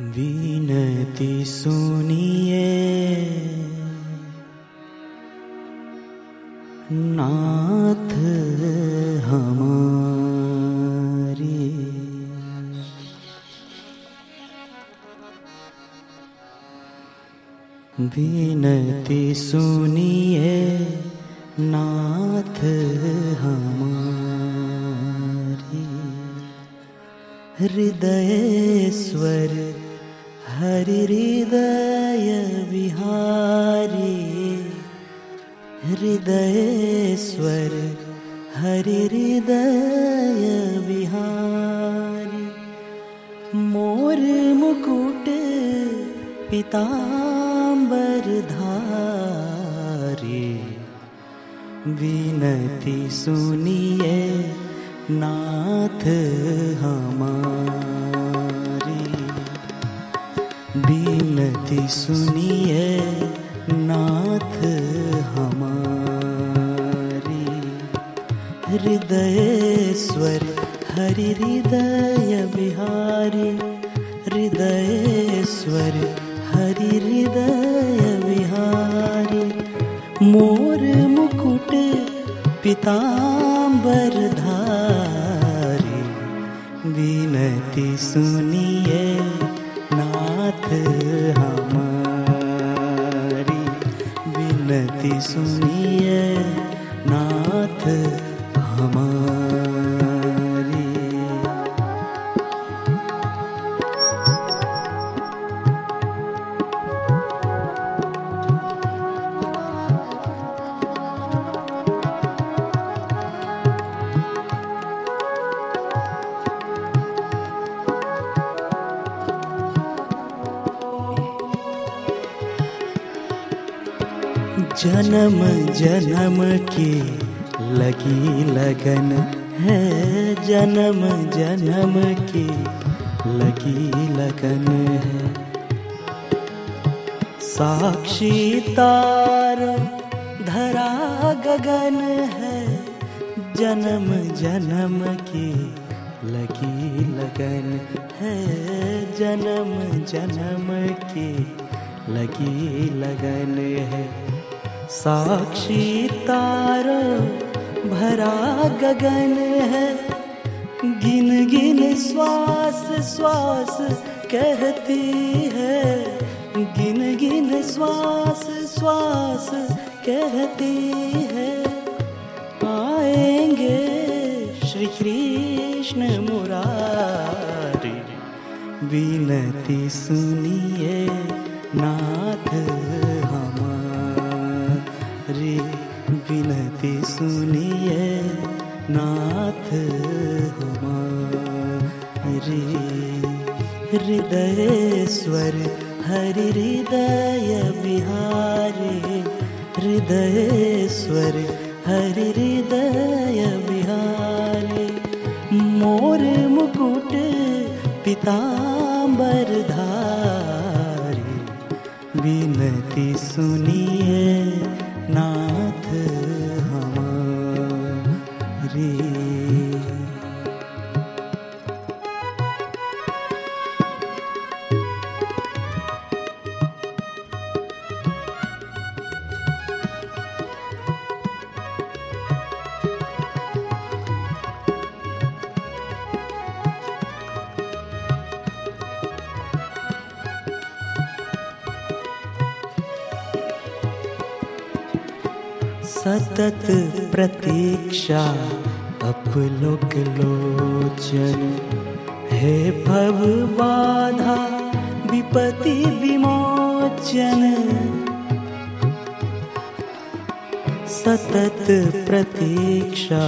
विनती सुनिए। नाथ हमारी। विनती सुनिए नाथ हमारी। हृदय हरि हृदय विहारी हृदयेश्वर हरि हृदय विहारी मोर मुकुट धारी विनती सुनिए नाथ हमारी विनती सुनिए नाथ हमारी। हृदयेश्वर, हरि हृदय बिहारी। हृदयेश्वर, हरि हृदय बिहारी। मोर मुकुट पीताम्बर धारी। विनती सुनिए विनती सुनिए जन्म जन्म की लगी लगन है। जन्म जन्म की लगी लगन है। साक्षी तार, धरा गगन है। जन्म जन्म की लगी लगन है। जन्म जन्म की लगी लगन है। साक्षी तारो भरा गगन है। गिन गिन श्वास श्वास कहती है। गिन गिन श्वास श्वास कहती है। आएँगे श्री कृष्ण मुरारी। विनती सुनिए। हमारी विनती सुनिए, नाथ हमारी। हृदयेश्वर हरि हृदय बिहारी हृदयेश्वर हरि हृदय बिहारी मोर मुकुट पीताम्बर धारी। विनती सुनिए हमारी सतत प्रतीक्षा अपलोक लोचन हे भव बाधा विपति विमोचन। सतत प्रतीक्षा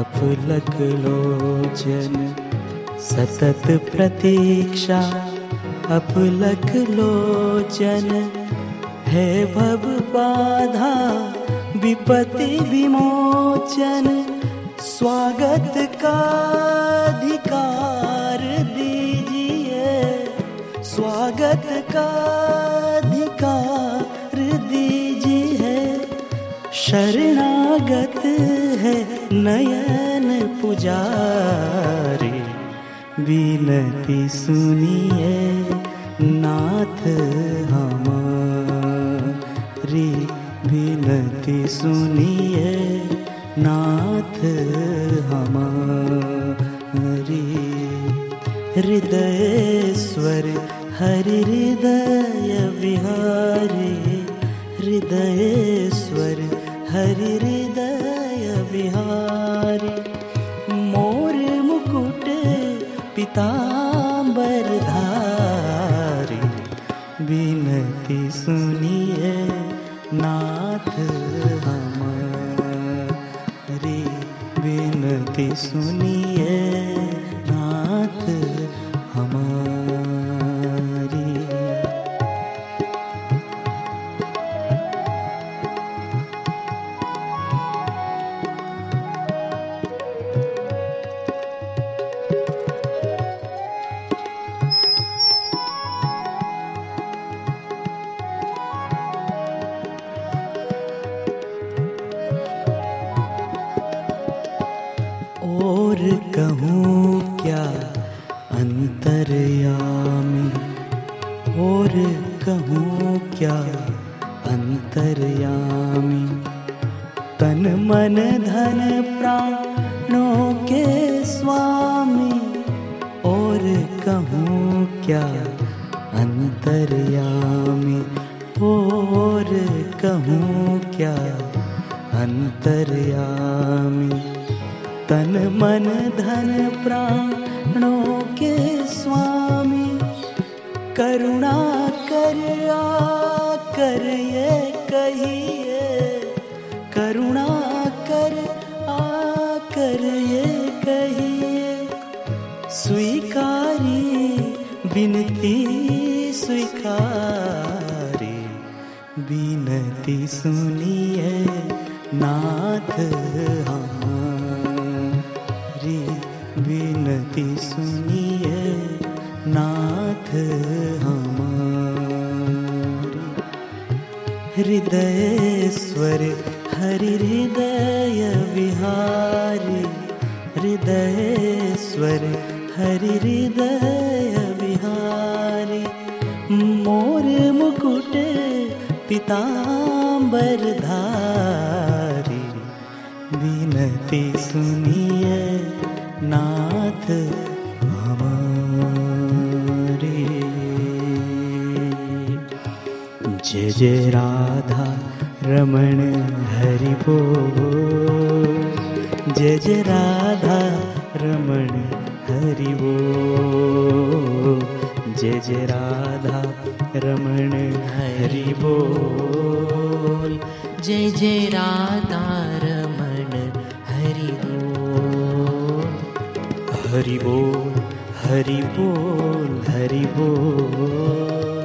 अपलक लोचन सतत प्रतीक्षा अपलक लोचन हे भव बाधा विपति विमोचन, स्वागत का अधिकार दीजिए। स्वागत का अधिकार दीजिए। शरणागत है नयन पुजारी। विनती सुनिए, नाथ हमारी। सुनिए नाथ हमारी। हृदयेश्वर हरि हृदय विहारी। हृदयेश्वर हरि हृदय विहारी। मोर मुकुट पिताम्बर धारी। विनती सुनिए नाथ हम रे विनति सुनी। अंतर्यामी। और कहूँ क्या अंतर्यामी? तन मन धन प्राणों के स्वामी। और कहूँ क्या अंतर्यामी? और कहूँ क्या अंतरयामी? तन मन धन प्राणों के स्वामी करुणा कर कर ये कहिए। करुणा कर आ कर ये कहिए। स्वीकारी विनती स्वीकारी विनती सुनिए नाथ हमारी हृदयेश्वर हरिहृदय विहारि हृदयेश्वर हरिहृदय विहारि मोर हृदयविहार पिताम्बरधारि विनति सुनिय नाथ जय जय राधा रमण हरि बोल। जय जय राधा रमण हरि बोल। जय जय राधा रमण हरि बोल। जय जय राधा रमण हरि बोल। हरि बोल हरि बोल हरि बोल।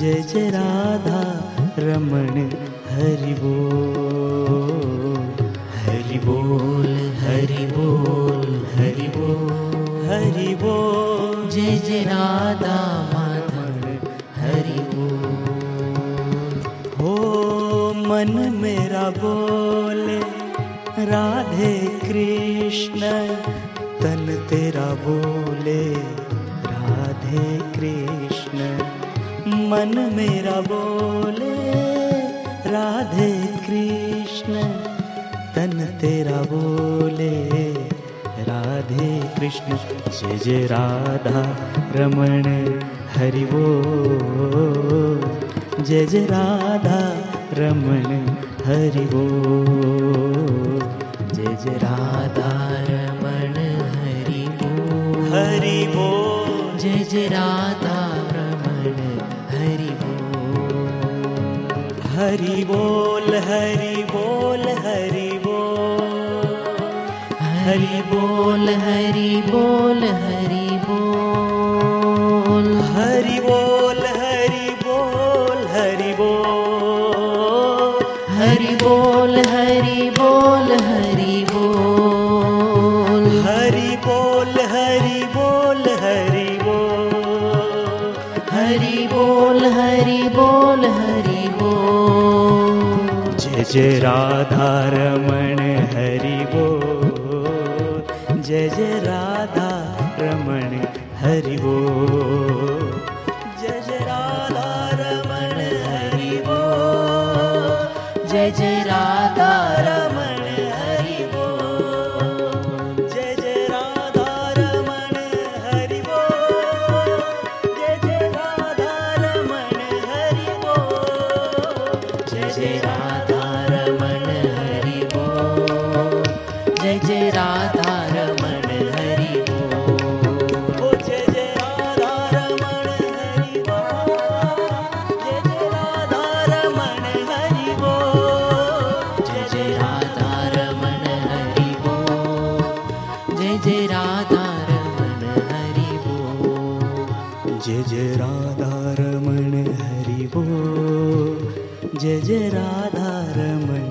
जय जय राधा रमण हरि बोल। हरि बोल हरि बोल हरि बोल। हरि बोल। जय जय राधा माधव हरि बोल। हो मन मेरा बोले राधे कृष्ण तन तेरा बोले। राधे कृष्ण। मन मेरा बोले राधे कृष्ण तन तेरा बोले। राधे कृष्ण जय जय राधा रमण हरि बोल जय जय राधा रमण हरि बोल जय जय राधा रमण हरि बोल हरि बोल जय जय राधा बोल हरि बोल हरि बोल हरि बोल हरि बोल हरि बोल हरि बोल हरि बोल हरि बोल हरि बोल हरि बोल हरि बोल हरि बोल हरि बोल हरि बोल हरि बोल हरि बोल हरि जय जय राधा रमण हरि बो जय जय राधा रमण हरि बो जय जय राधा रमण हरि बो जय जय राधा जय जय राधा रमण हरि जय जय हरि जय हरि जय जय जय जय जय जय राधा रमण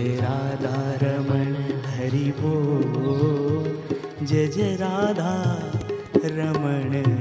जय राधा रमण हरि बोल। जय जय राधा रमण